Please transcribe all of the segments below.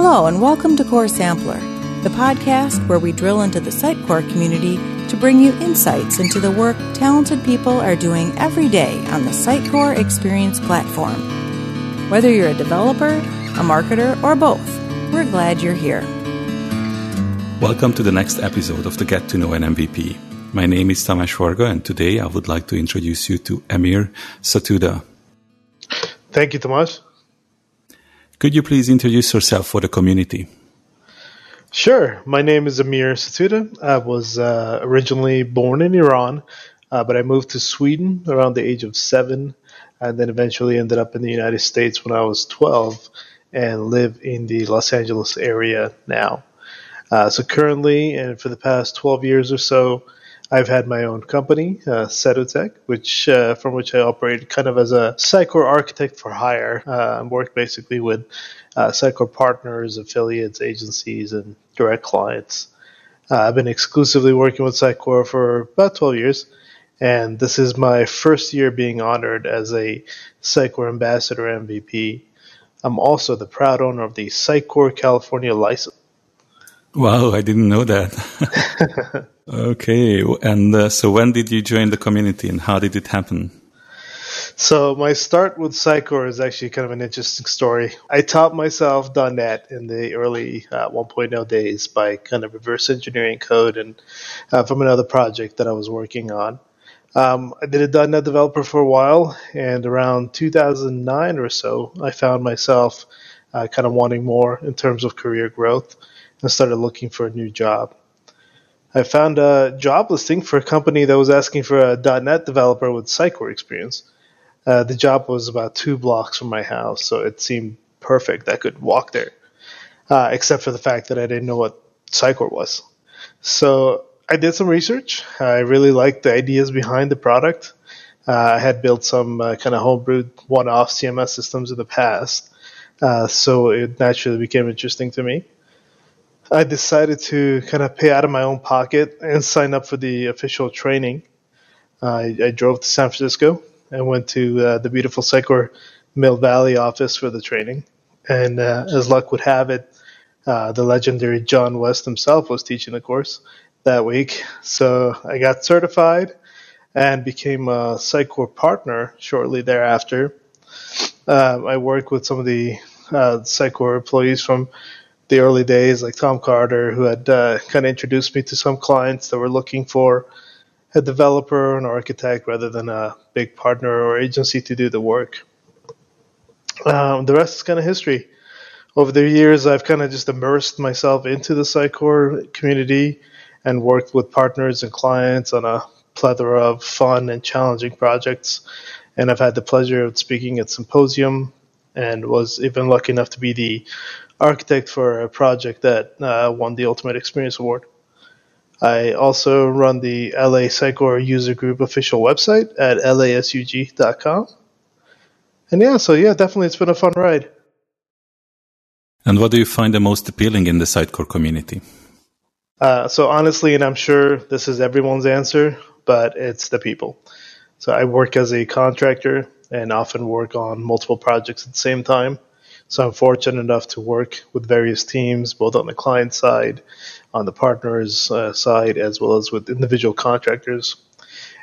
Hello, and welcome to Core Sampler, the podcast where we drill into the Sitecore community to bring you insights into the work talented people are doing every day on the Sitecore Experience platform. Whether you're a developer, a marketer, or both, we're glad you're here. Welcome to the next episode of the Get to Know an MVP. My name is Tamás Varga, and today I would like to introduce you to Amir Setoudeh. Thank you, Tomas. Could you please introduce yourself for the community? Sure. My name is Amir Setoudeh. I was uh, originally born in Iran, uh, but I moved to Sweden around the age of seven, and then eventually ended up in the United States when I was 12 and live in the Los Angeles area now. Uh, so currently, and for the past 12 years or so, I've had my own company, uh, Setotech, which uh, from which I operate kind of as a Sitecore architect for hire. Uh, I work basically with uh, partners, affiliates, agencies, and direct clients. Uh, I've been exclusively working with Sitecore for about 12 years, and this is my first year being honored as a Sitecore Ambassador MVP. I'm also the proud owner of the Sitecore California license. Wow, I didn't know that. okay, and uh, so when did you join the community and how did it happen? So my start with Sitecore is actually kind of an interesting story. I taught myself .NET in the early uh, 1.0 days by kind of reverse engineering code and uh, from another project that I was working on. Um, I did a .NET developer for a while, and around 2009 or so, I found myself uh, kind of wanting more in terms of career growth and started looking for a new job. I found a job listing for a company that was asking for a .NET developer with Sitecore experience. Uh, the job was about two blocks from my house, so it seemed perfect. I could walk there, uh, except for the fact that I didn't know what Sitecore was. So I did some research. I really liked the ideas behind the product. Uh, I had built some uh, kind of homebrewed one-off CMS systems in the past, uh, so it naturally became interesting to me. I decided to kind of pay out of my own pocket and sign up for the official training. I, I drove to San Francisco and went to uh, the beautiful Sitecore Mill Valley office for the training. And uh, as luck would have it, uh, the legendary John West himself was teaching the course that week. So I got certified and became a Sitecore partner shortly thereafter. Uh, I worked with some of the uh, Sitecore employees from the early days, like Tom Carter, who had uh, kind of introduced me to some clients that were looking for a developer, an architect, rather than a big partner or agency to do the work. Um, the rest is kind of history. Over the years, I've kind of just immersed myself into the Sitecore community and worked with partners and clients on a plethora of fun and challenging projects. And I've had the pleasure of speaking at Symposium and was even lucky enough to be the architect for a project that uh, won the Ultimate Experience Award. I also run the LA Sitecore User Group official website at lasug.com. And yeah, so yeah, definitely it's been a fun ride. And what do you find the most appealing in the Sitecore community? Uh, so honestly, and I'm sure this is everyone's answer, but it's the people. So I work as a contractor and often work on multiple projects at the same time. So I'm fortunate enough to work with various teams, both on the client side, on the partners uh, side, as well as with individual contractors.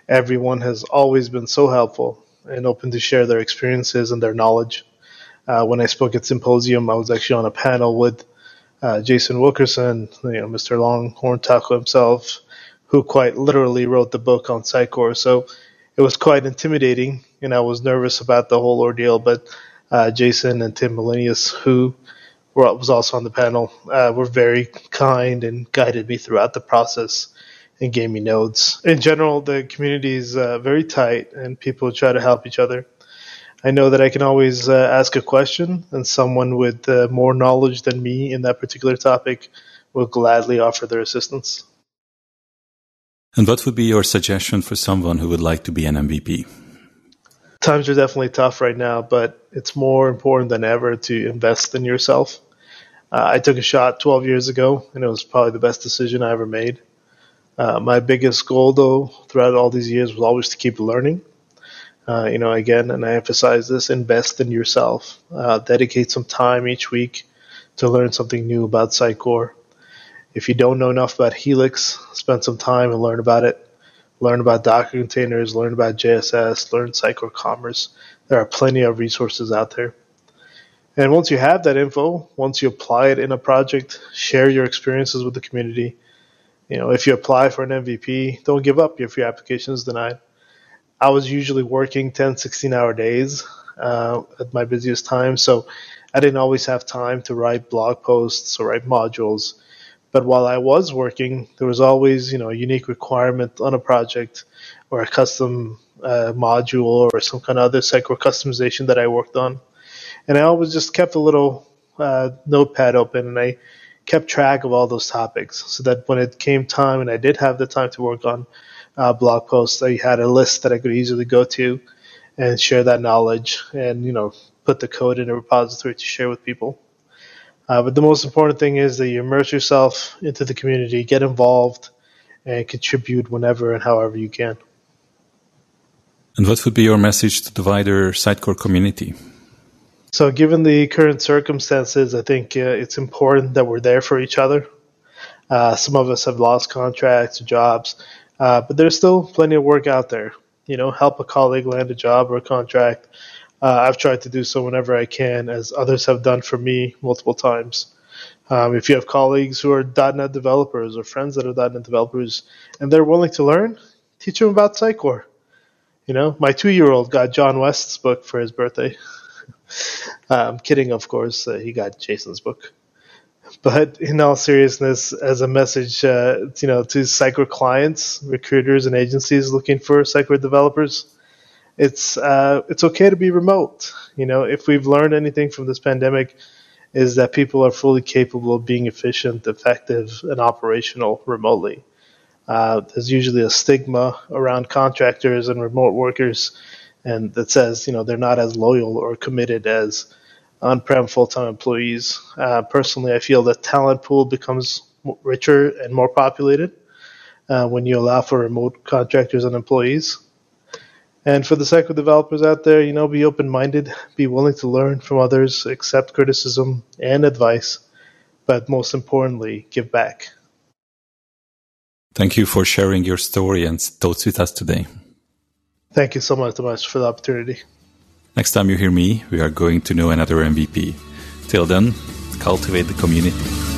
Everyone has always been so helpful and open to share their experiences and their knowledge. Uh, when I spoke at Symposium, I was actually on a panel with uh, Jason Wilkerson, you know, Mr. Longhorn Taco himself, who quite literally wrote the book on Sitecore. So it was quite intimidating, and I was nervous about the whole ordeal, but uh, Jason and Tim Melinius, who were, was also on the panel, uh, were very kind and guided me throughout the process and gave me notes. In general, the community is uh, very tight and people try to help each other. I know that I can always uh, ask a question, and someone with uh, more knowledge than me in that particular topic will gladly offer their assistance. And what would be your suggestion for someone who would like to be an MVP? times are definitely tough right now, but it's more important than ever to invest in yourself. Uh, I took a shot 12 years ago, and it was probably the best decision I ever made. Uh, my biggest goal, though, throughout all these years was always to keep learning. Uh, you know, again, and I emphasize this: invest in yourself. Uh, dedicate some time each week to learn something new about Sitecore. If you don't know enough about Helix, spend some time and learn about it. Learn about Docker containers, learn about JSS, learn Sitecore Commerce. There are plenty of resources out there. And once you have that info, once you apply it in a project, share your experiences with the community. You know, if you apply for an MVP, don't give up if your application is denied. I was usually working 10, 16 hour days uh, at my busiest time, so I didn't always have time to write blog posts or write modules. But while I was working, there was always, you know, a unique requirement on a project or a custom uh, module or some kind of other Sitecore customization that I worked on and I always just kept a little uh, notepad open and I kept track of all those topics so that when it came time and I did have the time to work on uh, blog posts, I had a list that I could easily go to and share that knowledge and you know put the code in a repository to share with people. Uh, but the most important thing is that you immerse yourself into the community, get involved, and contribute whenever and however you can. And what would be your message to the wider Sitecore community? So, given the current circumstances, I think uh, it's important that we're there for each other. Uh, some of us have lost contracts or jobs, uh, but there's still plenty of work out there. You know, help a colleague land a job or a contract. Uh, I've tried to do so whenever I can, as others have done for me multiple times. Um, if you have colleagues who are .NET developers or friends that are .NET developers and they're willing to learn, teach them about Sitecore. You know, my two-year-old got John West's book for his birthday. I'm kidding, of course. Uh, he got Jason's book. But in all seriousness, as a message, uh, you know, to Sitecore clients, recruiters, and agencies looking for Sitecore developers, it's uh, it's okay to be remote. You know, if we've learned anything from this pandemic, is that people are fully capable of being efficient, effective, and operational remotely. Uh, there's usually a stigma around contractors and remote workers and that says you know they're not as loyal or committed as on-prem full-time employees. Uh, personally, I feel the talent pool becomes richer and more populated uh, when you allow for remote contractors and employees. And for the Sitecore developers out there, you know, be open-minded, be willing to learn from others, accept criticism and advice, but most importantly, give back. Thank you for sharing your story and thoughts with us today. Thank you so much, much for the opportunity. Next time you hear me, we are going to know another MVP. Till then, cultivate the community.